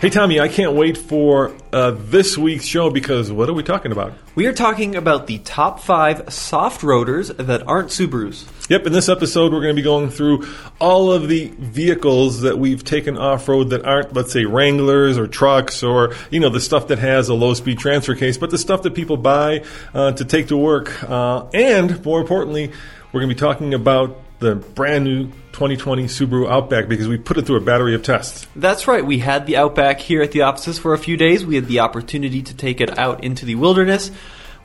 Hey, Tommy, I can't wait for uh, this week's show because what are we talking about? We are talking about the top five soft roaders that aren't Subarus. Yep, in this episode, we're going to be going through all of the vehicles that we've taken off road that aren't, let's say, Wranglers or trucks or, you know, the stuff that has a low speed transfer case, but the stuff that people buy uh, to take to work. Uh, and more importantly, we're going to be talking about the brand new 2020 Subaru Outback because we put it through a battery of tests. That's right. We had the Outback here at the offices for a few days. We had the opportunity to take it out into the wilderness.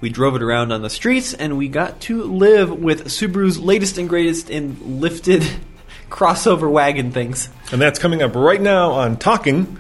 We drove it around on the streets, and we got to live with Subaru's latest and greatest in lifted crossover wagon things. And that's coming up right now on Talking.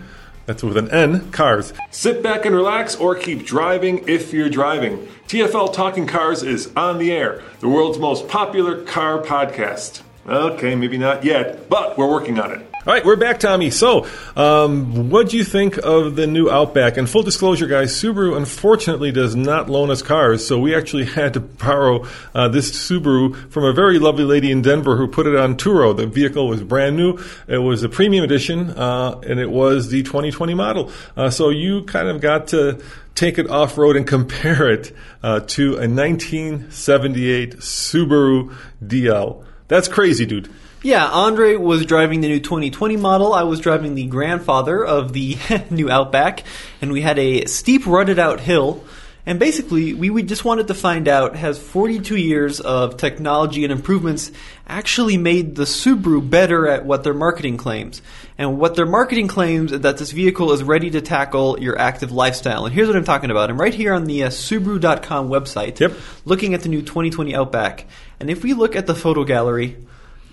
That's with an N, cars. Sit back and relax or keep driving if you're driving. TFL Talking Cars is on the air, the world's most popular car podcast. Okay, maybe not yet, but we're working on it. All right, we're back, Tommy. So, um, what do you think of the new Outback? And full disclosure, guys, Subaru unfortunately does not loan us cars, so we actually had to borrow uh, this Subaru from a very lovely lady in Denver who put it on Turo. The vehicle was brand new. It was a premium edition, uh, and it was the 2020 model. Uh, so you kind of got to take it off road and compare it uh, to a 1978 Subaru DL. That's crazy, dude. Yeah, Andre was driving the new 2020 model. I was driving the grandfather of the new Outback, and we had a steep, rutted out hill. And basically, we, we just wanted to find out has 42 years of technology and improvements actually made the Subaru better at what their marketing claims? And what their marketing claims is that this vehicle is ready to tackle your active lifestyle. And here's what I'm talking about. I'm right here on the uh, Subaru.com website, Yep. looking at the new 2020 Outback. And if we look at the photo gallery,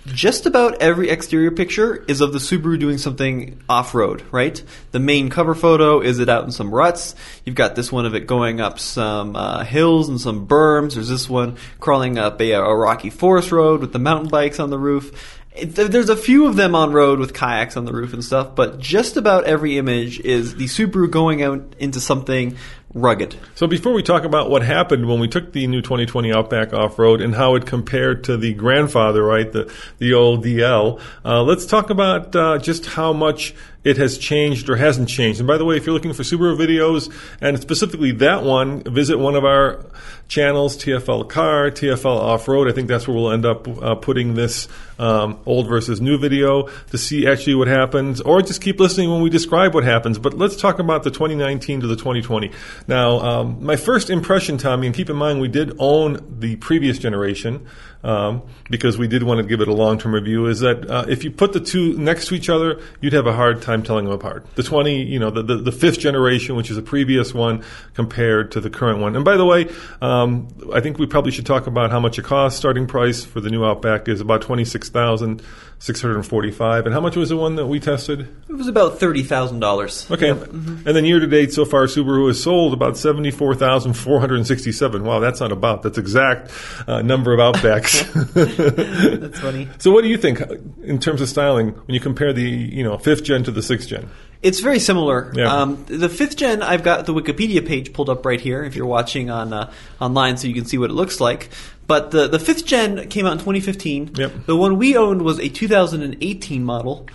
just about every exterior picture is of the Subaru doing something off road, right? The main cover photo is it out in some ruts. You've got this one of it going up some uh, hills and some berms. There's this one crawling up a, a rocky forest road with the mountain bikes on the roof. It, there's a few of them on road with kayaks on the roof and stuff, but just about every image is the Subaru going out into something rugged. So before we talk about what happened when we took the new 2020 Outback off road and how it compared to the grandfather, right, the the old DL, uh, let's talk about uh, just how much it has changed or hasn't changed. And by the way, if you're looking for Subaru videos and specifically that one, visit one of our channels, TFL Car, TFL Off Road. I think that's where we'll end up uh, putting this um, old versus new video to see actually what happens, or just keep listening when we describe what happens. But let's talk about the 2019 to the 2020. Now, um, my first impression, Tommy, and keep in mind we did own the previous generation um, because we did want to give it a long term review, is that uh, if you put the two next to each other, you'd have a hard time telling them apart. The 20, you know, the, the, the fifth generation, which is a previous one, compared to the current one. And by the way, um, I think we probably should talk about how much it costs. Starting price for the new Outback is about twenty six thousand six hundred forty five. And how much was the one that we tested? It was about thirty thousand dollars. Okay. And then year to date so far, Subaru has sold about 74,467. Wow, that's not about, that's exact uh, number of Outbacks. That's funny. so what do you think in terms of styling when you compare the, you know, fifth gen to the sixth gen? It's very similar. Yeah. Um, the fifth gen, I've got the Wikipedia page pulled up right here. If you're watching on uh, online, so you can see what it looks like. But the the fifth gen came out in 2015. Yep. The one we owned was a 2018 model,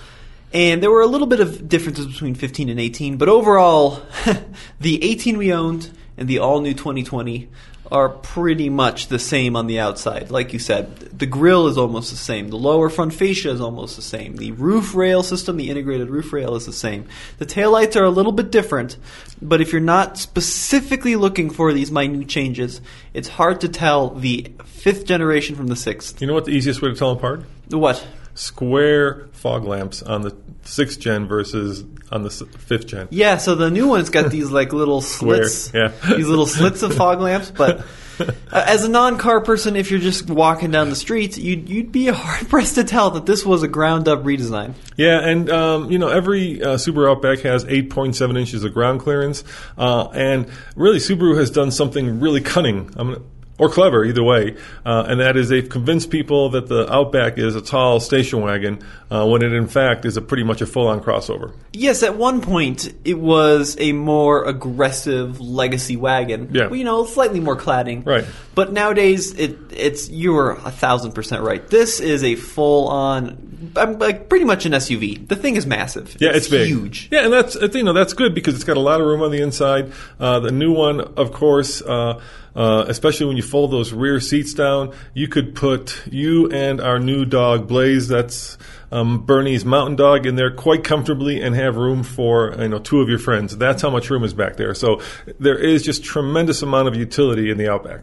and there were a little bit of differences between 15 and 18. But overall, the 18 we owned and the all new 2020 are pretty much the same on the outside. Like you said, the grill is almost the same. The lower front fascia is almost the same. The roof rail system, the integrated roof rail is the same. The taillights are a little bit different, but if you're not specifically looking for these minute changes, it's hard to tell the fifth generation from the sixth. You know what the easiest way to tell them apart? What? Square fog lamps on the sixth gen versus on the fifth gen. Yeah, so the new one's got these like little slits, yeah. these little slits of fog lamps. But uh, as a non-car person, if you're just walking down the streets, you'd you'd be hard pressed to tell that this was a ground-up redesign. Yeah, and um, you know every uh, Subaru Outback has 8.7 inches of ground clearance, uh, and really Subaru has done something really cunning. I'm or clever, either way, uh, and that is they've convinced people that the Outback is a tall station wagon uh, when it in fact is a pretty much a full-on crossover. Yes, at one point it was a more aggressive legacy wagon. Yeah. Well, you know, slightly more cladding. Right. But nowadays, it it's you are a thousand percent right. This is a full on, um, like pretty much an SUV. The thing is massive. Yeah, it's, big, huge. Yeah, and that's you know that's good because it's got a lot of room on the inside. Uh, the new one, of course, uh, uh, especially when you fold those rear seats down, you could put you and our new dog Blaze. That's um, Bernese mountain dog in there quite comfortably and have room for you know two of your friends. That's how much room is back there. So there is just tremendous amount of utility in the Outback.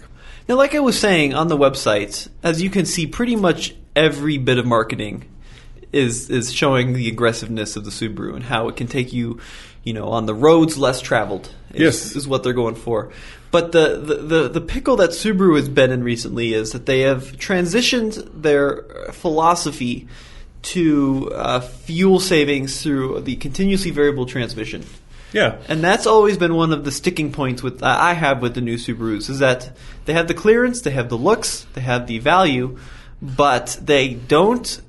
Now, like I was saying on the website, as you can see, pretty much every bit of marketing is is showing the aggressiveness of the Subaru and how it can take you, you know, on the roads less traveled. Is, Yes. is what they're going for. But the, the, the, the pickle that Subaru has been in recently is that they have transitioned their philosophy to uh, fuel savings through the continuously variable transmission. Yeah, And that's always been one of the sticking points with uh, I have with the new Subarus is that they have the clearance, they have the looks, they have the value, but they don't.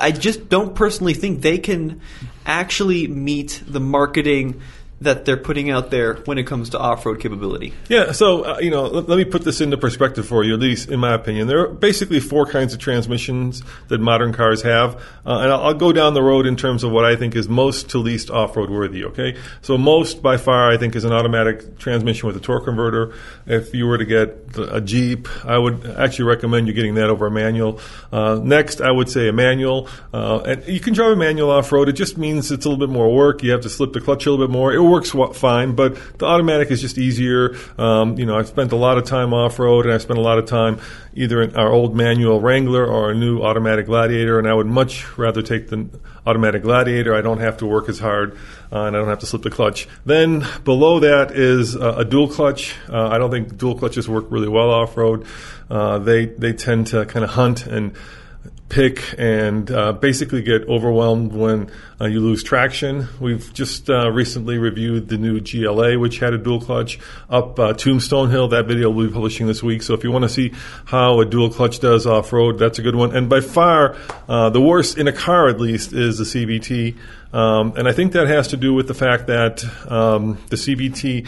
I just don't personally think they can actually meet the marketing that they're putting out there when it comes to off-road capability. Yeah, so uh, you know, let, let me put this into perspective for you. At least, in my opinion, there are basically four kinds of transmissions that modern cars have, uh, and I'll, I'll go down the road in terms of what I think is most to least off-road worthy. Okay, so most by far, I think, is an automatic transmission with a torque converter. If you were to get a Jeep, I would actually recommend you getting that over a manual. Uh, next, I would say a manual, uh, and you can drive a manual off-road. It just means it's a little bit more work. You have to slip the clutch a little bit more. It works fine, but the automatic is just easier. Um, you know, I've spent a lot of time off road, and I've spent a lot of time either in our old manual Wrangler or a new automatic Gladiator, and I would much rather take the automatic Gladiator. I don't have to work as hard, uh, and I don't have to slip the clutch. Then below that is uh, a dual clutch. Uh, I don't think dual clutches work really well off road. Uh, they they tend to kind of hunt and pick and uh, basically get overwhelmed when uh, you lose traction. We've just uh, recently reviewed the new GLA, which had a dual clutch up uh, Tombstone Hill. That video will be publishing this week. So if you want to see how a dual clutch does off road, that's a good one. And by far, uh, the worst in a car, at least, is the CVT. Um, and I think that has to do with the fact that um, the CVT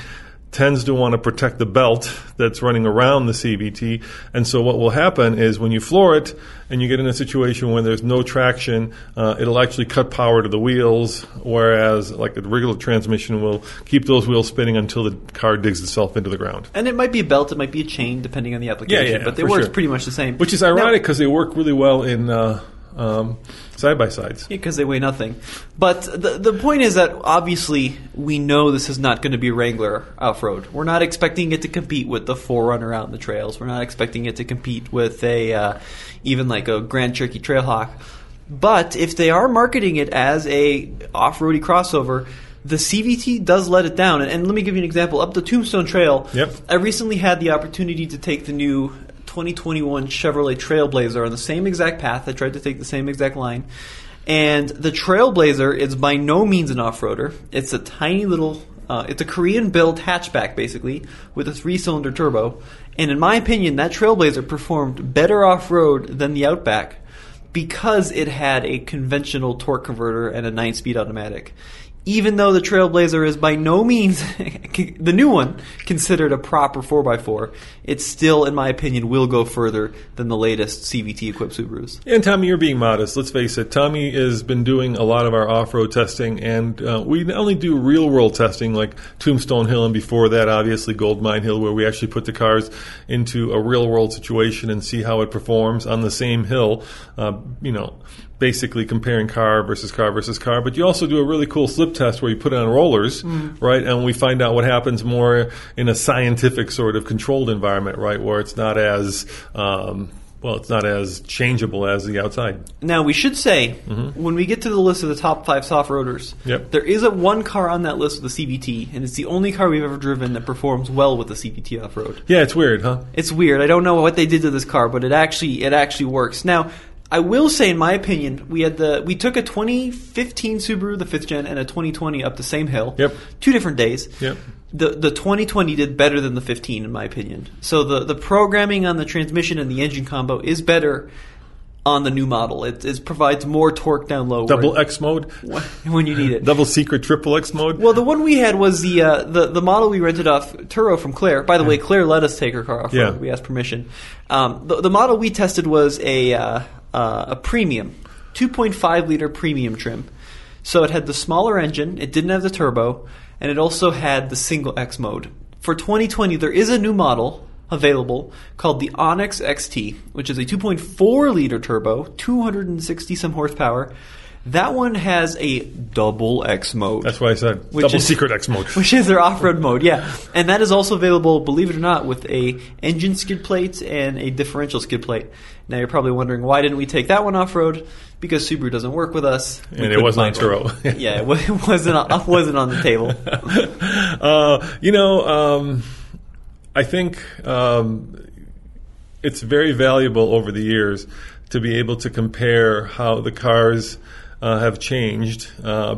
tends to want to protect the belt that's running around the CVT. And so what will happen is when you floor it and you get in a situation where there's no traction, uh, it'll actually cut power to the wheels, whereas like a regular transmission will keep those wheels spinning until the car digs itself into the ground. And it might be a belt, it might be a chain, depending on the application. Yeah, yeah, but it for works sure. pretty much the same. Which is ironic because they work really well in uh, um, side by sides. because they weigh nothing. But the the point is that obviously we know this is not going to be Wrangler off road. We're not expecting it to compete with the 4Runner out in the trails. We're not expecting it to compete with a uh, even like a Grand Cherokee Trailhawk. But if they are marketing it as a off roady crossover. The CVT does let it down, and, and let me give you an example. Up the Tombstone Trail, Yep. I recently had the opportunity to take the new 2021 Chevrolet Trailblazer on the same exact path. I tried to take the same exact line. And the Trailblazer is by no means an off-roader. It's a tiny little, uh, it's a Korean-built hatchback basically with a three-cylinder turbo. And in my opinion, that Trailblazer performed better off-road than the Outback because it had a conventional torque converter and a nine-speed automatic. Even though the Trailblazer is by no means the new one considered a proper 4x4, it still, in my opinion, will go further than the latest CVT equipped Subarus. And Tommy, you're being modest. Let's face it. Tommy has been doing a lot of our off-road testing, and uh, we only do real-world testing like Tombstone Hill, and before that, obviously Goldmine Hill, where we actually put the cars into a real-world situation and see how it performs on the same hill. Uh, you know, basically comparing car versus car versus car. But you also do a really cool slip test where you put it on rollers, Mm. right? And we find out what happens more in a scientific sort of controlled environment, right? Where it's not as um, well, it's not as changeable as the outside. Now we should say when we get to the list of the top five soft roaders, Mm-hmm. Yep. there is a one car on that list with the CVT, and it's the only car we've ever driven that performs well with the CVT off road. Yeah, it's weird, huh? It's weird. I don't know what they did to this car, but it actually it actually works. Now, I will say, in my opinion, we had the we took a 2015 Subaru, the fifth gen, and a 2020 up the same hill. Yep. Two different days. Yep. The the 2020 did better than the 15, in my opinion. So the the programming on the transmission and the engine combo is better on the new model. It, it provides more torque down low. Double X mode, when you need it. double secret, triple X mode. Well, the one we had was the uh, the the model we rented off Turo from Claire. By the way, Claire let us take her car off. Yeah. we asked permission. Um, the, the model we tested was a uh, uh, a premium, 2.5 liter premium trim. So it had the smaller engine. It didn't have the turbo, and it also had the single X mode. For 2020, there is a new model available called the Onyx XT, which is a 2.4 liter turbo, 260 some horsepower. That one has a double X mode. That's why I said Which double is- secret X mode. which is their off-road mode. Yeah, and that is also available, believe it or not, with a engine skid plate and a differential skid plate. Now you're probably wondering why didn't we take that one off-road? Because Subaru doesn't work with us, We And it wasn't on. Turo. yeah, it it wasn't on, wasn't on the table. uh, you know, um, I think um, it's very valuable over the years to be able to compare how the cars uh, have changed uh,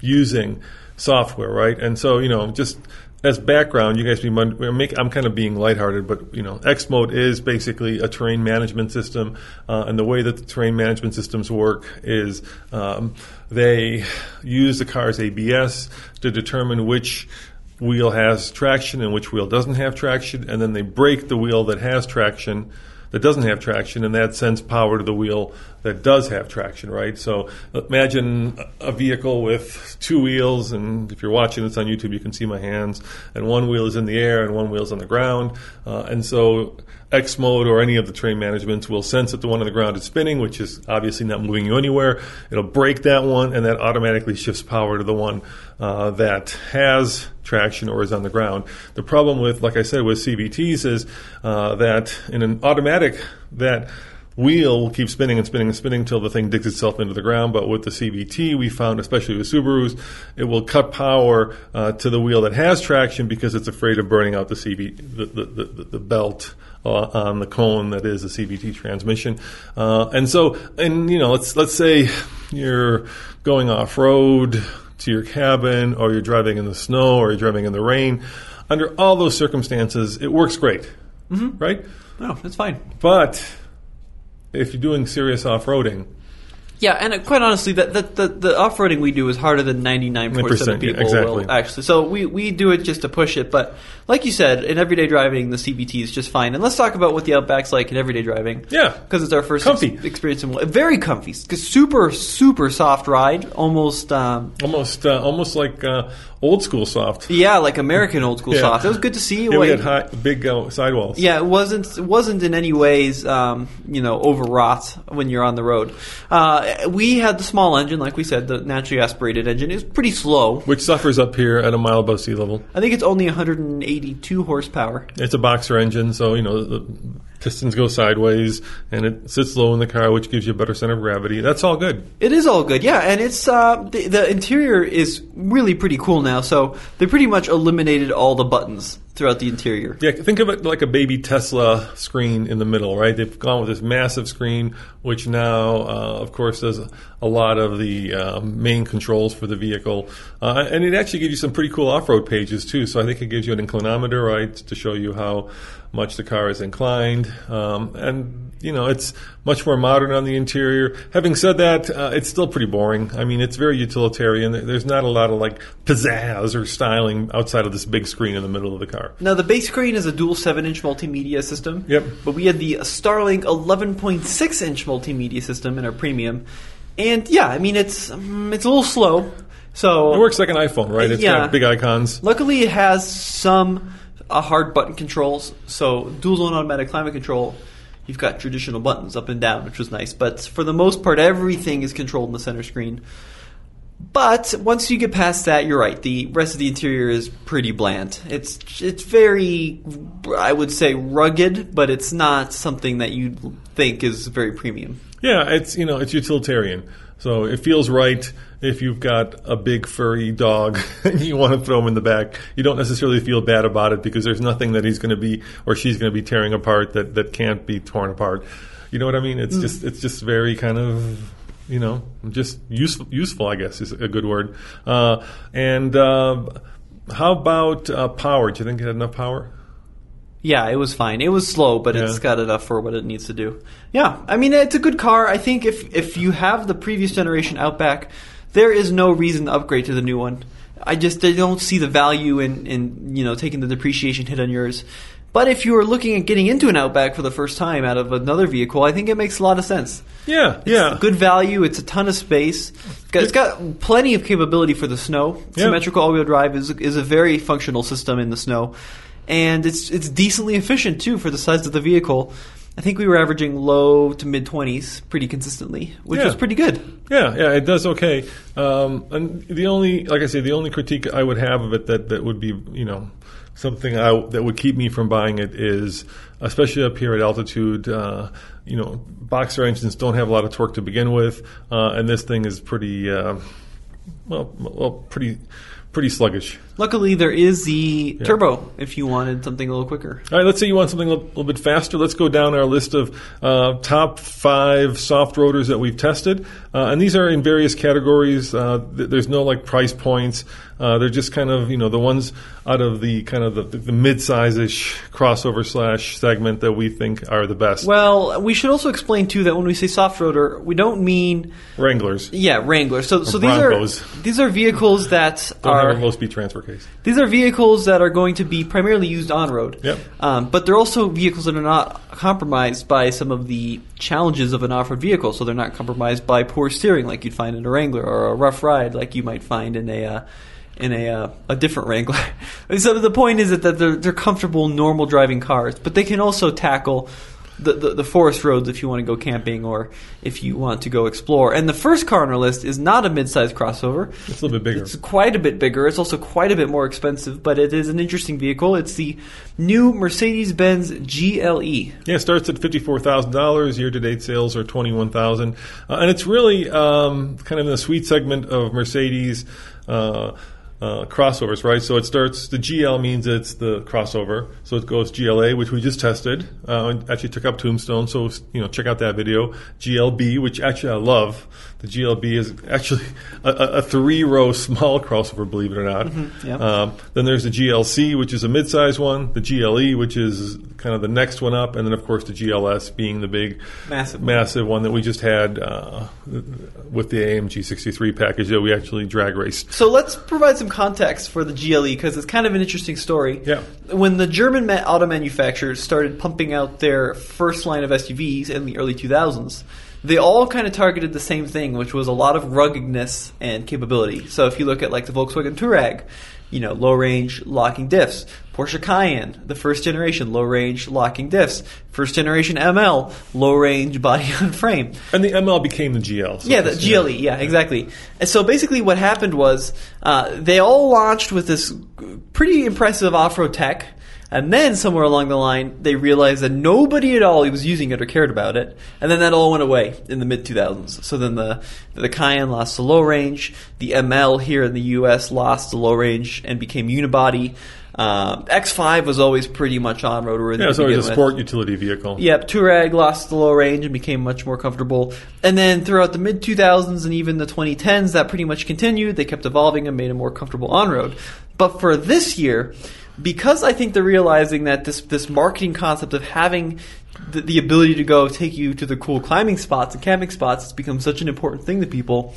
using software, right? And so, you know, just as background, you guys be I'm kind of being lighthearted, but you know, X mode is basically a terrain management system, uh, and the way that the terrain management systems work is um, they use the car's ABS to determine which wheel has traction and which wheel doesn't have traction, and then they brake the wheel that has traction that doesn't have traction, and that sends power to the wheel that does have traction, right? So imagine a vehicle with two wheels, and if you're watching this on YouTube, you can see my hands, and one wheel is in the air and one wheel is on the ground, uh, and so X mode or any of the terrain managements will sense that the one on the ground is spinning, which is obviously not moving you anywhere. It'll brake that one, and that automatically shifts power to the one uh, that has traction or is on the ground. The problem with, like I said, with CVTs is uh, that in an automatic, that wheel will keep spinning and spinning and spinning until the thing digs itself into the ground. But with the CVT, we found, especially with Subarus, it will cut power uh, to the wheel that has traction because it's afraid of burning out the CV, the, the, the, the belt uh, on the cone that is a CVT transmission. Uh, and so, and you know, let's let's say you're going off road to your cabin, or you're driving in the snow, or you're driving in the rain. Under all those circumstances, it works great, mm-hmm. right? No, that's fine. But if you're doing serious off-roading, Yeah, and uh, quite honestly, that, that the, the off-roading we do is harder than 99% of people yeah, exactly. will actually. So we, we do it just to push it. But like you said, in everyday driving, the CVT is just fine. And let's talk about what the Outback's like in everyday driving. Yeah. Because it's our first Comfy. ex- experience. In, very comfy. super, super soft ride. Almost, um, almost uh, almost like uh, old school soft. yeah, like American old school Yeah. soft. It was good to see. Yeah, we had high, big uh, sidewalls. Yeah, it wasn't it wasn't in any ways um, you know overwrought when you're on the road. Uh, we had the small engine, like we said, the naturally aspirated engine. It was pretty slow. which suffers up here at a mile above sea level. I think it's only 182 horsepower. It's a boxer engine, so you know the pistons go sideways, and it sits low in the car, which gives you a better center of gravity. That's all good. It is all good, yeah, and it's uh, the, the interior is really pretty cool now. So they pretty much eliminated all the buttons throughout the interior. Yeah, think of it like a baby Tesla screen in the middle, right? They've gone with this massive screen, which now, uh, of course, does a lot of the uh, main controls for the vehicle, uh, and it actually gives you some pretty cool off-road pages too. So I think it gives you an inclinometer, right, to show you how much the car is inclined, um, and you know it's much more modern on the interior. Having said that, uh, it's still pretty boring. I mean, it's very utilitarian. There's not a lot of like pizzazz or styling outside of this big screen in the middle of the car. Now the base screen is a dual 7-inch multimedia system. Yep. But we had the Starlink 11.6-inch multimedia system in our premium, and yeah, I mean it's um, it's a little slow. So It works like an iPhone, right? It's Yeah. got big icons. Luckily, it has some uh, hard button controls. So dual zone automatic climate control. You've got traditional buttons up and down, which was nice. But for the most part, everything is controlled in the center screen. But once you get past that, you're right. The rest of the interior is pretty bland. It's it's very, I would say, rugged, but it's not something that you think is very premium. Yeah, it's you know it's utilitarian, so it feels right if you've got a big furry dog and you want to throw him in the back. You don't necessarily feel bad about it because there's nothing that he's going to be or she's going to be tearing apart that that can't be torn apart. You know what I mean? It's just it's just very kind of you know just useful useful I guess is a good word. Uh, and uh, how about uh, power? Do you think it had enough power? Yeah, it was fine. It was slow, but it's got enough for what it needs to do. Yeah, I mean it's a good car. I think if if you have the previous generation Outback, there is no reason to upgrade to the new one. I just I don't see the value in in you know taking the depreciation hit on yours. But if you are looking at getting into an Outback for the first time out of another vehicle, I think it makes a lot of sense. Yeah, yeah. Good value. It's a ton of space. It's got, it's got plenty of capability for the snow. Yeah. Symmetrical all-wheel drive is is a very functional system in the snow, and it's it's decently efficient too for the size of the vehicle. I think we were averaging low to mid twenties pretty consistently, which Yeah. was pretty good. Yeah, yeah, it does okay. Um, and the only, like I say, the only critique I would have of it that, that would be, you know, something I, that would keep me from buying it is, especially up here at altitude, uh, you know, boxer engines don't have a lot of torque to begin with, uh, and this thing is pretty, uh, well, well, pretty, pretty sluggish. Luckily, there is the turbo if you wanted something a little quicker. All right, let's say you want something a little, little bit faster. Let's go down our list of uh, top five soft roaders that we've tested, uh, and these are in various categories. Uh, th- there's no like price points. Uh, they're just kind of you know the ones out of the kind of the, the mid-size-ish crossover slash segment that we think are the best. Well, we should also explain too that when we say soft roader, we don't mean Wranglers yeah Wranglers. So so these Broncos. are these are vehicles that don't are have a low-speed transfer case. These are vehicles that are going to be primarily used on road. Yep. Um, but they're also vehicles that are not compromised by some of the challenges of an off road vehicle. So they're not compromised by poor steering like you'd find in a Wrangler or a rough ride like you might find in a. Uh, in a uh, a different Wrangler, so the point is that that they're they're comfortable, normal driving cars, but they can also tackle the, the, the forest roads if you want to go camping or if you want to go explore. And the first car on our list is not a mid-sized crossover. It's a little bit bigger. It's quite a bit bigger. It's also quite a bit more expensive, but it is an interesting vehicle. It's the new Mercedes-Benz GLE. Yeah, it starts at fifty-four thousand dollars. Year-to-date sales are twenty-one thousand, uh, and it's really um, kind of in the sweet segment of Mercedes uh, uh, crossovers, right? So it starts. The GL means it's the crossover, so it goes GLA, which we just tested. Uh, actually took up Tombstone, so you know check out that video. GLB, which actually I love. The GLB is actually a, a, a three-row small crossover, believe it or not. yeah. Um, then there's the GLC, which is a mid-size one. The GLE, which is kind of the next one up, and then of course the GLS being the big, Massive one. massive one that we just had uh, with the AMG 63 package that we actually drag raced. So let's provide some context for the GLE because it's kind of an interesting story. Yeah. When the German auto manufacturers started pumping out their first line of SUVs in the early 2000s, they all kind of targeted the same thing, which was a lot of ruggedness and capability. So if you look at like the Volkswagen Touareg, you know, low range locking diffs. Porsche Cayenne, the first generation low range locking diffs. First generation ML, low range body on frame. And the ML became the GL. so Yeah, the GLE. Yeah, exactly. And so basically, what happened was uh, they all launched with this pretty impressive off-road tech, and then somewhere along the line, they realized that nobody at all was using it or cared about it, and then that all went away in the mid 2000s. So then the the Cayenne lost the low range, the ML here in the U.S. lost the low range and became unibody. Uh, X5 was always pretty much on road worthy. Yeah, it's to always a with. sport utility vehicle. Yep, Touareg lost the low range and became much more comfortable. And then throughout the mid 2000s and even the 2010s, that pretty much continued. They kept evolving and made it more comfortable on road. But for this year, because I think they're realizing that this this marketing concept of having the, the ability to go take you to the cool climbing spots and camping spots has become such an important thing to people.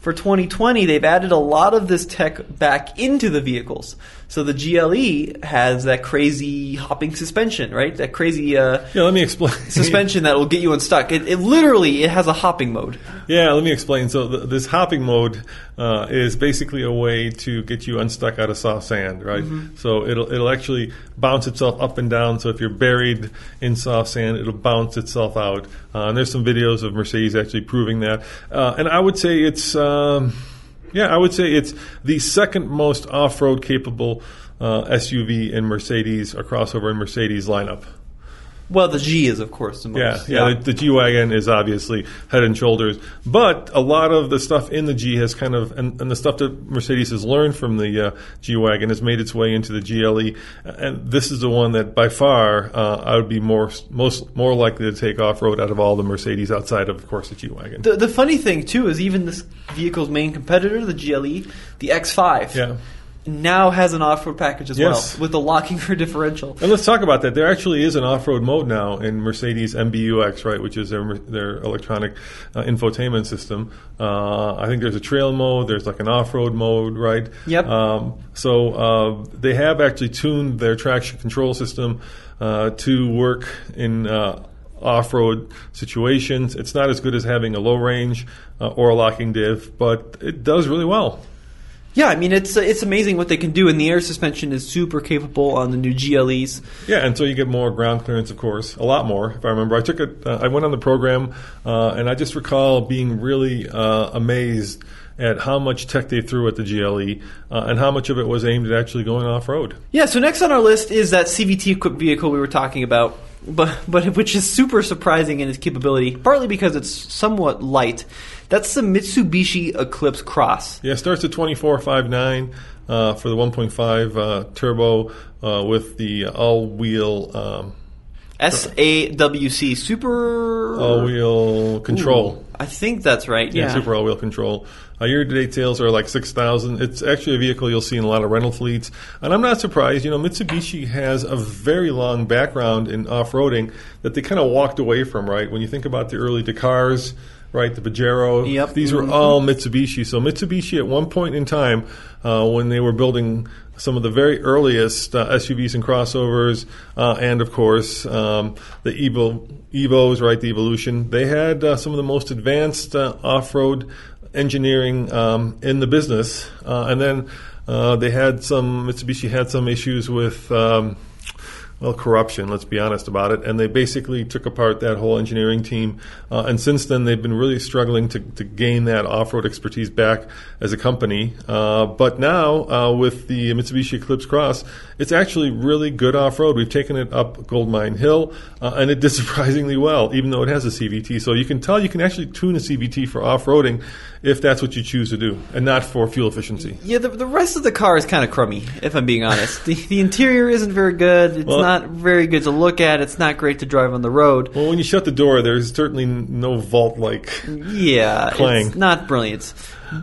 For 2020, they've added a lot of this tech back into the vehicles. So the GLE has that crazy hopping suspension, right? That crazy uh, Yeah, let me explain. suspension that will get you unstuck. It, it literally it has a hopping mode. Yeah, let me explain. So th- this hopping mode uh, is basically a way to get you unstuck out of soft sand, right? Mm-hmm. So it'll it'll actually bounce itself up and down. So if you're buried in soft sand, it'll bounce itself out. Uh, and there's some videos of Mercedes actually proving that. Uh, and I would say it's um, yeah, I would say it's the second most off-road capable uh, SUV in Mercedes or crossover in Mercedes lineup. Well, the G is of course the most. Yeah, yeah. The, the G wagon is obviously head and shoulders, but a lot of the stuff in the G has kind of, and, and the stuff that Mercedes has learned from the uh, G wagon has made its way into the GLE, and this is the one that by far uh, I would be more most more likely to take off road out of all the Mercedes outside of, of course, the G wagon. The, the funny thing too is even this vehicle's main competitor, the GLE, the X5, Yeah. Now has an off-road package as Yes. well with the locking rear differential. And let's talk about that. There actually is an off-road mode now in Mercedes MBUX, right, which is their their electronic uh, infotainment system. Uh, I think there's a trail mode. There's like an off-road mode, right? Yep. Um, so uh, they have actually tuned their traction control system uh, to work in. Uh, off-road situations. It's not as good as having a low range uh, or a locking diff, but it does really well. Yeah, I mean it's it's amazing what they can do, and the air suspension is super capable on the new GLEs. Yeah, and so you get more ground clearance, of course, a lot more. If I remember, I took it. Uh, I went on the program, uh, and I just recall being really uh, amazed at how much tech they threw at the GLE, uh, and how much of it was aimed at actually going off road. Yeah, so next on our list is that CVT equipped vehicle we were talking about, but but which is super surprising in its capability, partly because it's somewhat light. That's the Mitsubishi Eclipse Cross. Yeah, it starts at twenty four five nine uh, for the one point five uh, turbo uh, with the all wheel. Um, SAWC Super all wheel control. Ooh, I think that's right. Yeah, Yeah. super all wheel control. Uh, year to date sales are like 6,000. It's actually a vehicle you'll see in a lot of rental fleets. And I'm not surprised. You know, Mitsubishi has a very long background in off roading that they kind of walked away from, right? When you think about the early Dakars, right, the Pajero, Yep. these were Mhm. all Mitsubishi. So Mitsubishi at one point in time, uh, when they were building some of the very earliest uh, SUVs and crossovers, uh, and of course um, the Evo, Evos, right? The Evolution. They had uh, some of the most advanced uh, off-road engineering um, in the business, uh, and then uh, they had some. Mitsubishi had some issues with. Um, well, corruption, let's be honest about it. And they basically took apart that whole engineering team. Uh, and since then, they've been really struggling to, to gain that off road expertise back as a company. Uh, but now, uh, with the Mitsubishi Eclipse Cross, it's actually really good off road. We've taken it up Goldmine Hill, uh, and it did surprisingly well, even though it has a CVT. So you can tell you can actually tune a CVT for off roading if that's what you choose to do, and not for fuel efficiency. Yeah, the, the rest of the car is kind of crummy, if I'm being honest. the, the interior isn't very good. It's Well- not very good to look at. It's not great to drive on the road. Well, when you shut the door, there's certainly no vault like. Yeah, Clang. it's not brilliant.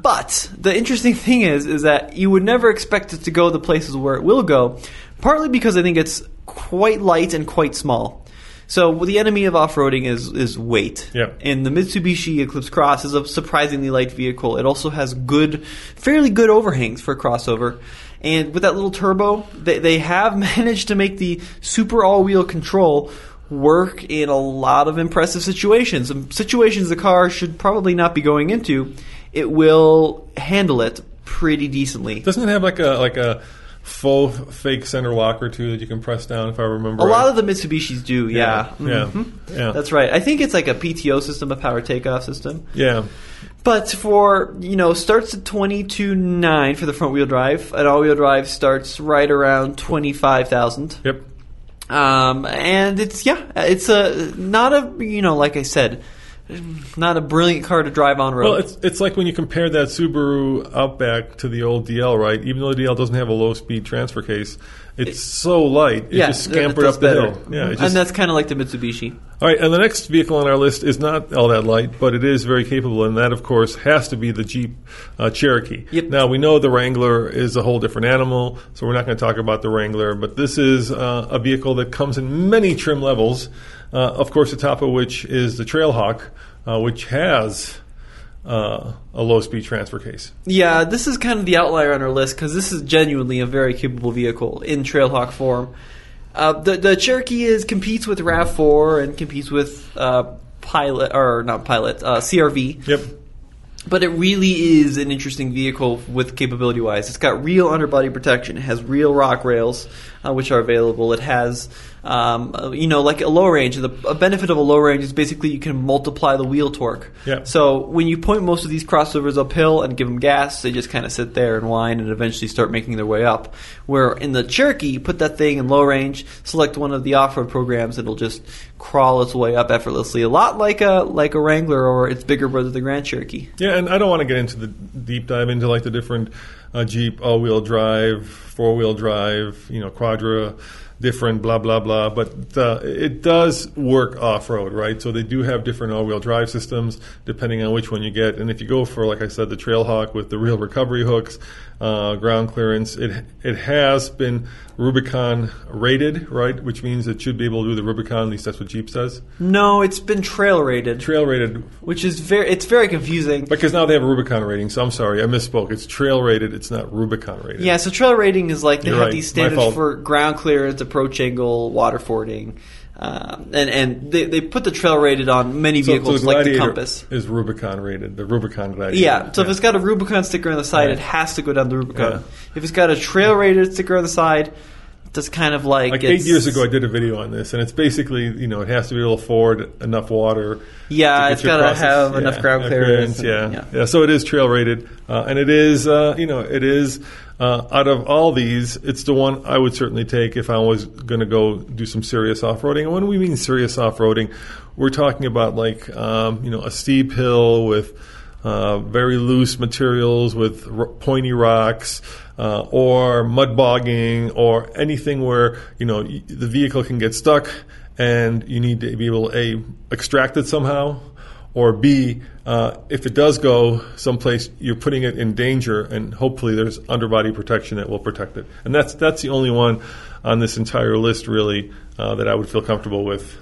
But the interesting thing is, is that you would never expect it to go the places where it will go, partly because I think it's quite light and quite small. So the enemy of off-roading is is weight. Yeah. And the Mitsubishi Eclipse Cross is a surprisingly light vehicle. It also has good, fairly good overhangs for a crossover. And with that little turbo, they, they have managed to make the super all-wheel control work in a lot of impressive situations. Situations the car should probably not be going into. It will handle it pretty decently. Doesn't it have like a like a faux fake center lock or two that you can press down? If I remember, A right? lot of the Mitsubishis do, yeah. yeah, Mhm. yeah. That's right. I think it's like a PTO system, a power takeoff system. yeah. But for, you know, starts at 22.9 for the front wheel drive. An all wheel drive starts right around 25,000. Yep. Um, and it's, yeah, it's a, not a, you know, like I said, not a brilliant car to drive on road. Well, it's it's like when you compare that Subaru Outback to the old DL, right? Even though the DL doesn't have a low speed transfer case, it's so light. It yeah, just scampered up the better. hill. Yeah, it and that's kind of like the Mitsubishi. all right. And the next vehicle on our list is not all that light, but it is very capable, and that, of course, has to be the Jeep uh, Cherokee. Yep. Now we know the Wrangler is a whole different animal, so we're not going to talk about the Wrangler. But this is uh, a vehicle that comes in many trim levels. Uh, of course, the top of which is the Trailhawk, uh, which has uh, a low speed transfer case. Yeah, this is kind of the outlier on our list because this is genuinely a very capable vehicle in Trailhawk form. Uh, the the Cherokee is competes with RAV4 and competes with uh, Pilot or not Pilot uh, CRV. Yep. But it really is an interesting vehicle with capability wise. It's got real underbody protection. It has real rock rails, uh, which are available. It has, um, you know, like a low range. The a benefit of a low range is basically you can multiply the wheel torque. Yeah. So when you point most of these crossovers uphill and give them gas, they just kind of sit there and whine and eventually start making their way up. Where in the Cherokee, you put that thing in low range, select one of the off-road programs, it'll just crawl its way up effortlessly. A lot like a like a Wrangler or its bigger brother, the Grand Cherokee. Yeah, and I don't want to get into the deep dive into like the different uh, Jeep all-wheel drive, four-wheel drive, you know, Quadra, different blah blah blah. But uh, it does work off-road, right? So they do have different all-wheel drive systems depending on which one you get. And if you go for, like I said, the Trailhawk with the real recovery hooks, uh, ground clearance, it it has been Rubicon rated, right? Which means it should be able to do the Rubicon. At least that's what Jeep says. No, it's been trail rated, Trail rated which is very it's very confusing. Because now they have a Rubicon rating, so I'm sorry, I misspoke. It's trail rated, it's not Rubicon rated. Yeah, so trail rating is like they You're have right. these standards for ground clearance, approach angle, water fording, um, and and they, they put the trail rated on many So, so vehicles the like the Compass. is Rubicon rated. The Rubicon Gladiator. Yeah, so if it's got a Rubicon sticker on the side, Right. it has to go down the Rubicon. Yeah. If it's got a trail rated sticker on the side, that's kind of like like eight years ago, I did a video on this, and it's basically you know it has to be able to afford enough water. Yeah, it's gotta have it. enough Yeah, ground yeah, clearance and- Yeah. yeah. yeah, So it is trail rated, uh, and it is uh, you know it is uh, out of all these, it's the one I would certainly take if I was going to go do some serious off roading. And when we mean serious off roading, we're talking about like um, you know a steep hill with uh, very loose materials with r- pointy rocks, uh, or mud bogging, or anything where you know y- the vehicle can get stuck and you need to be able to a extract it somehow, or b uh, if it does go someplace, you're putting it in danger, and hopefully there's underbody protection that will protect it. And that's that's the only one on this entire list really uh, that I would feel comfortable with.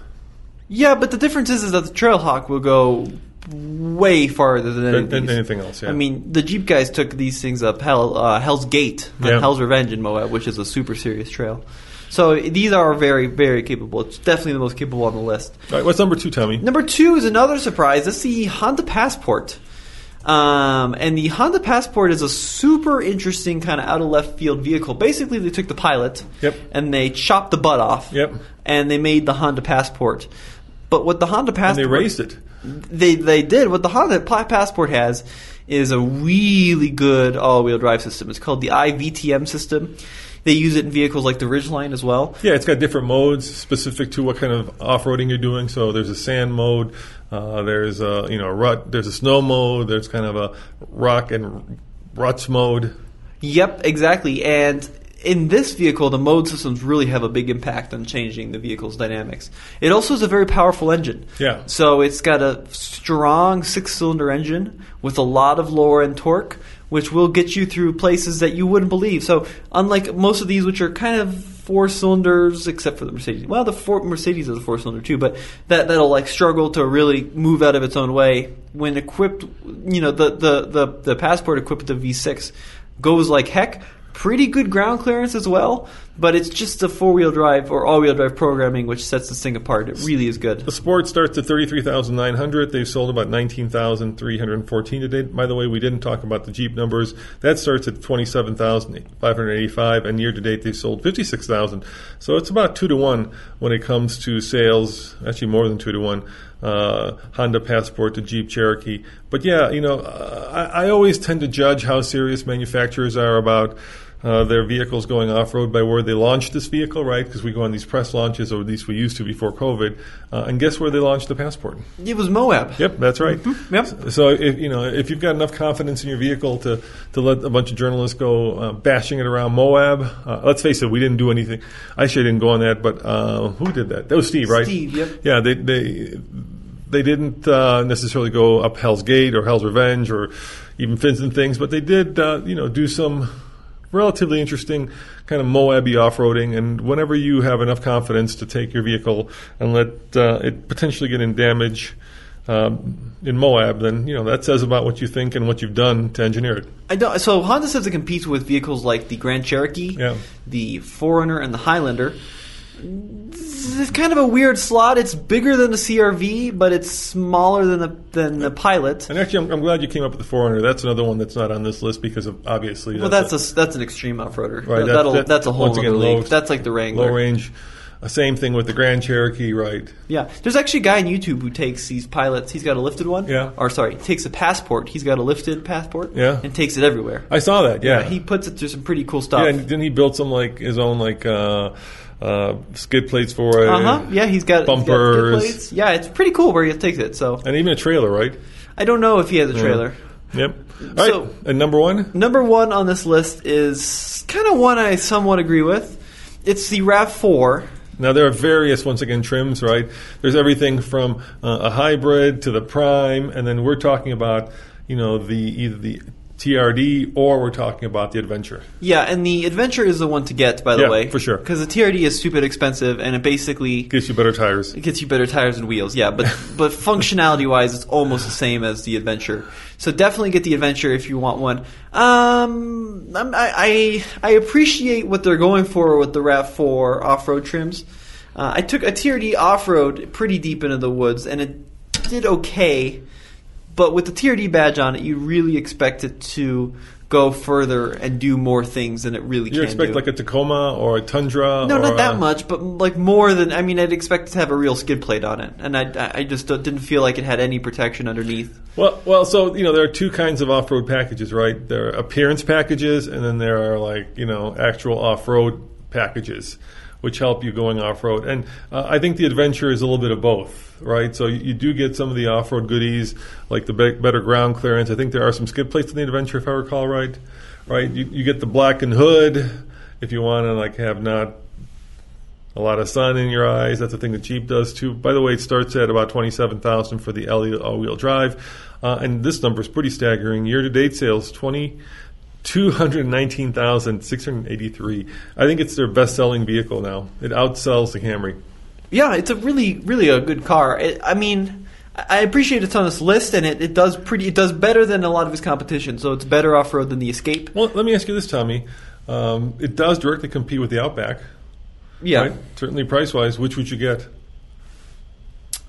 Yeah, but the difference is, is that the Trailhawk will go way farther than, any Than- of than these. anything else, yeah. I mean, the Jeep guys took these things up Hell, uh, Hell's Gate and Yeah. Hell's Revenge in Moab, which is a super serious trail. So these are very, very capable. It's definitely the most capable on the list. All right, what's number two, Tommy? Number two is another surprise. That's the Honda Passport. Um, and the Honda Passport is a super interesting kind of out of left field vehicle. Basically, they took the Pilot Yep. and they chopped the butt off. Yep. And they made the Honda Passport. But what the Honda And Passport they raised it. they they did what the Honda Passport has is a really good all-wheel drive system. It's called the iVTM system. They use it in vehicles like the Ridgeline as well. Yeah, it's got different modes specific to what kind of off-roading you're doing. So there's a sand mode, uh, there's a you know rut, there's a snow mode, there's kind of a rock and ruts mode. Yep, exactly. And in this vehicle, the mode systems really have a big impact on changing the vehicle's dynamics. It also is a very powerful engine. Yeah. So it's got a strong six-cylinder engine with a lot of lower-end torque, which will get you through places that you wouldn't believe. So unlike most of these, which are kind of four cylinders, except for the Mercedes. Well, the four, Mercedes is a four cylinder too, but that that'll like struggle to really move out of its own way when equipped. You know, the the the, the passport equipped with the V6 goes like heck. Pretty good ground clearance as well, but it's just the four wheel drive or all wheel drive programming which sets this thing apart. It really is good. The Sport starts at 33,900. They've sold about 19,314 to date. By the way, we didn't talk about the Jeep numbers. That starts at 27,585, and year to date they've sold 56,000. So it's about two to one when it comes to sales. Actually, more than two to one. Uh, Honda Passport to Jeep Cherokee. But yeah, you know, I, I always tend to judge how serious manufacturers are about uh, their vehicles going off road by where they launched this vehicle, right? Because we go on these press launches, or at least we used to before COVID. Uh, and guess where they launched the Passport? It was Moab. Yep, that's right. Yep. So if you know if you've got enough confidence in your vehicle to to let a bunch of journalists go uh, bashing it around Moab, uh, let's face it, we didn't do anything. I sure didn't go on that, but uh, who did that? That was Steve, right? Steve, yep. Yeah, they they they didn't uh, necessarily go up Hell's Gate or Hell's Revenge or even fins and things, but they did uh, you know do some relatively interesting kind of Moabby off-roading. And whenever you have enough confidence to take your vehicle and let uh, it potentially get in damage um, in Moab, then you know that says about what you think and what you've done to engineer it. I don't, so Honda says it competes with vehicles like the Grand Cherokee, Yeah. the 4Runner, and the Highlander. It's kind of a weird slot. It's bigger than the CRV, but it's smaller than the than the Pilot. And actually, I'm, I'm glad you came up with the 400. That's another one that's not on this list because of obviously Well, that's a, that's an extreme off-roader. Right, That, will that- that's a whole once again, low- that's like the Wrangler. low range. Uh, same thing with the Grand Cherokee, right? Yeah, there's actually a guy on YouTube who takes these pilots. He's got a lifted one. Yeah. Or sorry, takes a passport. He's got a lifted passport. Yeah. And takes it everywhere. I saw that. Yeah, He puts it through some pretty cool stuff. yeah. And didn't he build some like his own like uh, uh, skid plates for it? Uh huh. Yeah, he's got he's got skid Bumpers. plates. Yeah, it's pretty cool where he takes it. So and even a trailer, right? I don't know if he has a trailer. Yep. All right. So- and number one. Number one on this list is kind of one I somewhat agree with. It's the RAV4. Now there are various, once again, trims, right? There's everything from uh, a hybrid to the prime, and then we're talking about, you know, the either the TRD or we're talking about the adventure. Yeah, and the Adventure is the one to get, by the Yeah, way, for sure. Because the TRD is stupid expensive, and it basically gets you better tires. It gets you better tires and wheels, yeah. But but functionality wise, it's almost the same as the Adventure. So definitely get the Adventure if you want one. Um, I I, I appreciate what they're going for with the RAV4 off road trims. Uh, I took a TRD off road pretty deep into the woods, and it did okay. But with the TRD badge on it, you really expect it to go further and do more things than it really You can You expect do. like a Tacoma or a Tundra? No, not that a- much, but like more than I mean, I'd expect it to have a real skid plate on it, and I, I just didn't feel like it had any protection underneath. Well, well, so you know there are two kinds of off-road packages, right? There are appearance packages, and then there are like you know actual off-road packages, which help you going off-road. And uh, I think the adventure is a little bit of both, right? So you, you do get some of the off-road goodies, like the be- better ground clearance. I think there are some skid plates in the adventure, if I recall right. Right? You, you get the blackened hood if you want to like have not a lot of sun in your eyes. That's a thing that Jeep does too. By the way, it starts at about twenty-seven thousand for the all-wheel drive, uh, and this number is pretty staggering. Year-to-date sales twenty. 219,683. I think it's their best selling vehicle now. It outsells the Camry. Yeah, it's a really, really a good car. It, I mean, I I appreciate it's on this list, and it, it does pretty, it does better than a lot of its competition. So it's better off road than the Escape. Well, let me ask you this, Tommy. Um, it does directly compete with the Outback. Yeah, Right? Certainly price wise. Which would you get?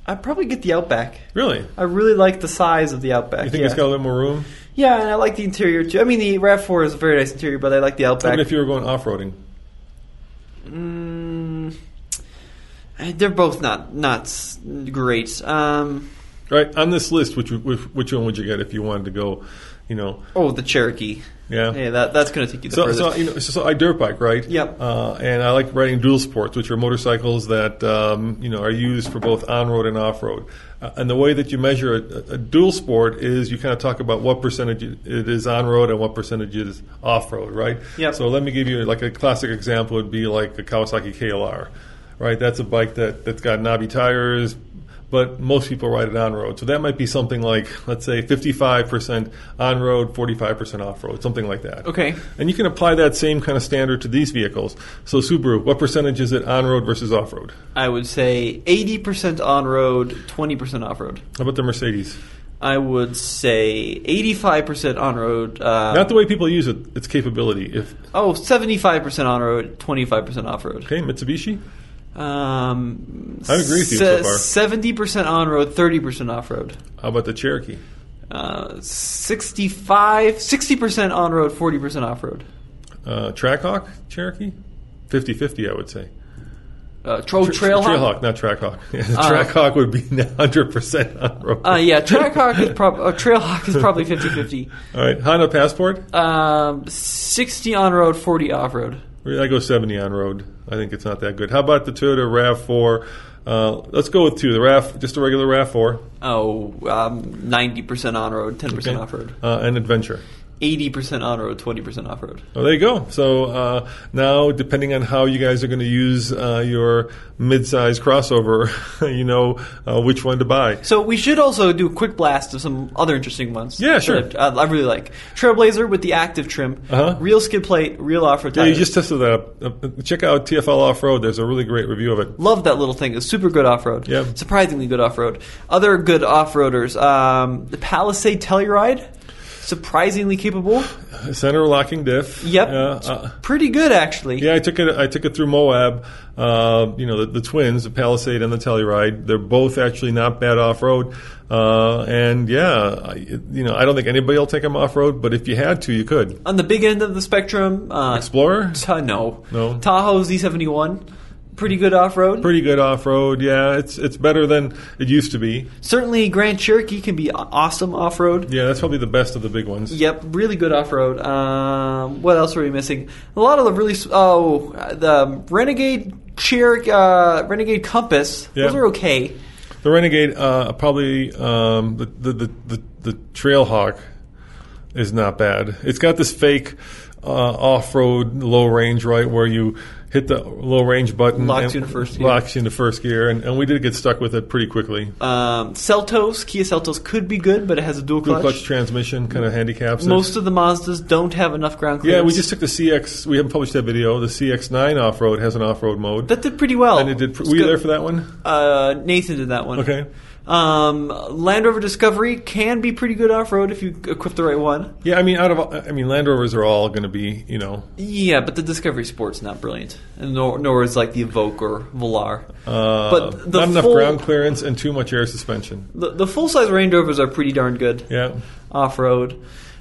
I'd probably get the Outback. Really? I really like the size of the Outback. You think yeah. it's got a little more room? Yeah, and I like the interior too. I mean, the RAV4 is a very nice interior, but I like the Outback. Even if you were going off roading. Mm, eh, they're both not not s- great. Um, Right? On this list, which, which, which one would you get if you wanted to go, you know, oh, the Cherokee. yeah? Yeah, that that's going to take you the So, furthest. so you know, so, so I dirt bike, right? Yep. Uh, and I like riding dual sports, which are motorcycles that um, you know are used for both on road and off road. Uh, and the way that you measure a, a dual sport is you kind of talk about what percentage it is on road and what percentage is off road, right? Yep. So let me give you like a classic example would be like a Kawasaki KLR, right? That's a bike that that's got knobby tires. But most people ride it on road. So that might be something like, let's say, 55% on road, 45% off road, something like that. okay. And you can apply that same kind of standard to these vehicles. So Subaru, what percentage is it on road versus off road? I would say 80% on road, 20% off road. How about the Mercedes? I would say 85% on road. Uh, Not the way people use it, its capability. If oh, 75% on road, 25% off road. okay, Mitsubishi. Um, I agree with you so far. Seventy percent on road, thirty percent off road. How about the Cherokee? Uh, 65, 60 percent on road, forty percent off road. Uh, Trackhawk Cherokee? 50-50, I would say. Uh, tro- Trailhawk. Trailhawk, not Trackhawk. Yeah, the Trackhawk would be 100% on road. Uh, yeah, Trackhawk is prob- uh, Trailhawk is probably 50-50. All right, Honda Passport. Um, 60 on road, 40 off road. I go 70 on road. I think it's not that good. How about the Toyota RAV4? Uh, let's go with two. The RAV, just a regular RAV4. Oh, um, 90% on road, 10% Okay. off road. Uh, and Adventure. 80% on road, 20% off road. Well, there you go. So uh, now, depending on how you guys are going to use uh, your mid-size crossover, you know uh, which one to buy. So we should also do a quick blast of some other interesting ones. Yeah, sure. I, I really like Trailblazer with the active trim, Uh-huh. real skid plate, real off-road Yeah, you just tested that up. Uh, check out TFL Off Road. There's a really great review of it. Love that little thing. It's super good off road. Yeah. Surprisingly good off road. Other good off roaders. Um, the Palisade Telluride. Surprisingly capable. Center locking diff. Yep. Yeah, uh, pretty good actually. yeah, I took it. I took it through Moab. Uh, you know, the, the twins, the Palisade and the Telluride. They're both actually not bad off road. Uh, and yeah, I, you know, I don't think anybody will take them off road, but if you had to, you could. On the big end of the spectrum, uh, Explorer, Ta- no. No. Tahoe Z71. Pretty good off road. pretty good off road. Yeah, it's it's better than it used to be. Certainly, Grand Cherokee can be awesome off road. Yeah, that's probably the best of the big ones. Yep, really good off road. Um, what else are we missing? A lot of the really oh the Renegade Cherokee, uh, Renegade Compass. Yeah. Those are okay. The Renegade, uh, probably um, the, the the the the Trailhawk is not bad. It's got this fake uh, off-road low range, right, where you hit the low range button, Locks you into first gear. locks you into first gear, and, and we did get stuck with it pretty quickly. Um, Seltos, Kia Seltos could be good, but it has a dual Dual clutch. clutch transmission kind of handicaps it. Most of the Mazdas don't have enough ground yeah, we just took the CX. We haven't published that video. The CX9 off-road has an off-road mode, that did pretty well. and it did. Pr- were you there for that one? Uh, Nathan did that one. Okay. Um, Land Rover Discovery can be pretty good off road if you equip the right one. Yeah, I mean, out of I mean, Land Rovers are all going to be, you know, Yeah, but the Discovery Sport's not brilliant, and nor, nor is like the Evoque or Velar. uh, But the not enough full- ground clearance and too much air suspension. The, the full size Range Rovers are pretty darn good Yeah. off road.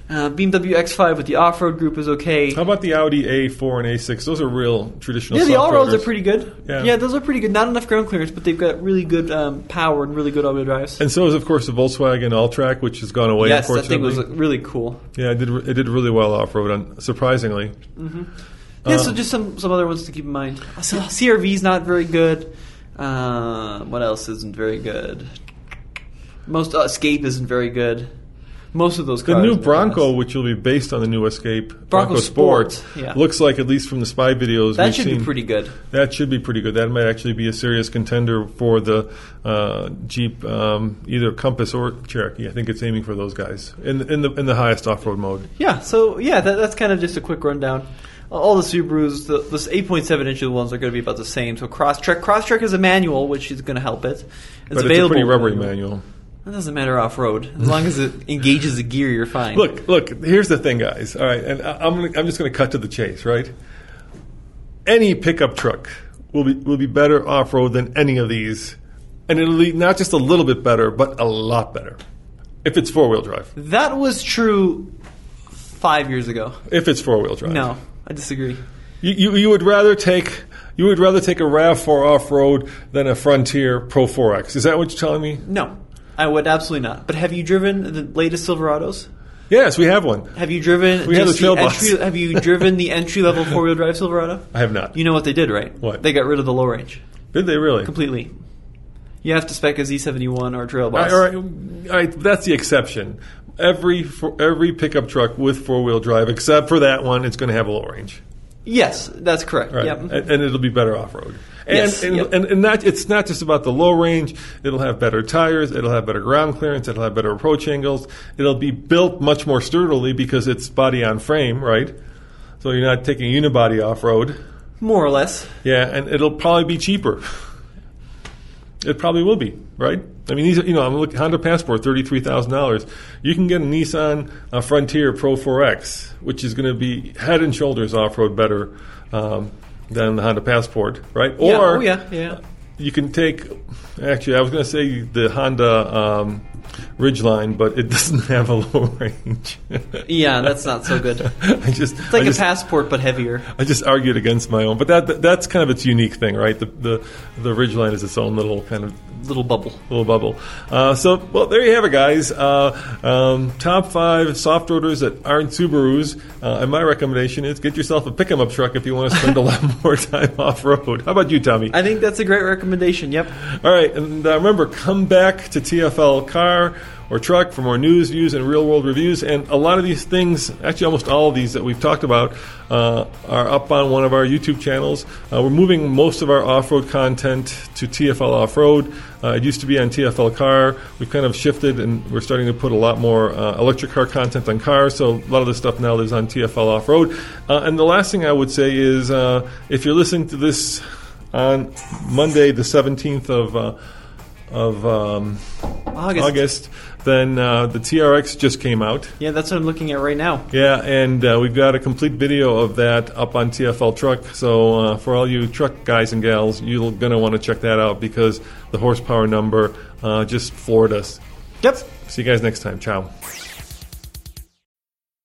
Uh, BMW X5 with the off road group is okay. How about the Audi A4 and A6? Those are real traditional. Yeah, the all roads are pretty good. Yeah. yeah. those are pretty good. Not enough ground clearance, but they've got really good um, power and really good all-wheel drives. And so is, of course, the Volkswagen Alltrack, which has gone away. yes, that thing was really cool. yeah, it did. It did really well off road. On surprisingly, Yeah, Uh, so just some some other ones to keep in mind. So CRV's not very good. Uh, what else isn't very good? Most uh, Escape isn't very good. Most of those the new Bronco, which will be based on the new Escape Bronco Sport, Sport, yeah. looks like at least from the spy videos that should seen, be pretty good. That should be pretty good. That might actually be a serious contender for the uh, Jeep, um, either Compass or Cherokee. I think it's aiming for those guys in in the in the highest off road mode. Yeah, so yeah, that, that's kind of just a quick rundown. All the Subarus, the, the 8.7 inch ones are going to be about the same. So Crosstrek, Crosstrek is a manual, which is going to help it. It's but available. it's a pretty rubbery manual. That doesn't matter off road. As long as it engages the gear, you're fine. Look, look. Here's the thing, guys. All right, and I- I'm gonna, I'm just going to cut to the chase, right? Any pickup truck will be will be better off road than any of these, and it'll be not just a little bit better, but a lot better if it's four wheel drive. that was true five years ago. If it's four wheel drive, No, I disagree. You, you, you would rather take you would rather take a Rav4 off road than a Frontier Pro 4X. Is that what you're telling me? No, I would absolutely not. But have you driven the latest Silverados? Yes, we have one. Have you driven? We have the trail the entry, Have you driven the entry level four wheel drive Silverado? I have not. You know what they did, right? What? They got rid of the low range Did they really? completely. You have to spec a Z71 or a trail All bus. right, all right, all right, that's the exception. Every for every pickup truck with four wheel drive, except for that one, it's going to have a low range, Yes, that's correct. right? Yep. And, and it'll be better off road. And, Yes, and, yep. and, and not, it's not just about the low range. It'll have better tires. It'll have better ground clearance. It'll have better approach angles. It'll be built much more sturdily because it's body on frame, right? So you're not taking unibody off road. More or less. Yeah, and it'll probably be cheaper. It probably will be, right? I mean, these are, you know, I'm looking Honda Passport, thirty three thousand dollars. You can get a Nissan uh, Frontier Pro 4X, which is going to be head and shoulders off road better um, than the Honda Passport, right? Yeah, Or oh yeah, yeah. you can take. Actually, I was going to say the Honda um, Ridgeline, but it doesn't have a low range. Yeah, that's not so good. I just It's like I a just, passport, but heavier. I just argued against my own, but that, that that's kind of its unique thing, right? The the the Ridgeline is its own little kind of Little bubble. little bubble. Uh, so, well, there you have it, guys. Uh, um, top five soft roaders that aren't Subarus. Uh, and my recommendation is get yourself a pick 'em up truck if you want to spend a lot more time off road. How about you, Tommy? I think that's a great recommendation. Yep. All right, and uh, remember, come back to TFL Car or Truck for more news, views, and real world reviews. And a lot of these things, actually, almost all of these that we've talked about, uh, are up on one of our YouTube channels. Uh, we're moving most of our off road content to TFL Off Road. Uh, it used to be on TFL Car. We've kind of shifted, and we're starting to put a lot more uh, electric car content on cars. So a lot of this stuff now is on TFL Off Road. Uh, and the last thing I would say is, uh, if you're listening to this on Monday, the 17th of of um, August. August, then uh, the TRX just came out. Yeah, that's what I'm looking at right now. Yeah, and uh, we've got a complete video of that up on TFL Truck. So uh, for all you truck guys and gals, you're going to want to check that out because the horsepower number uh, just floored us. Yep. See you guys next time. Ciao.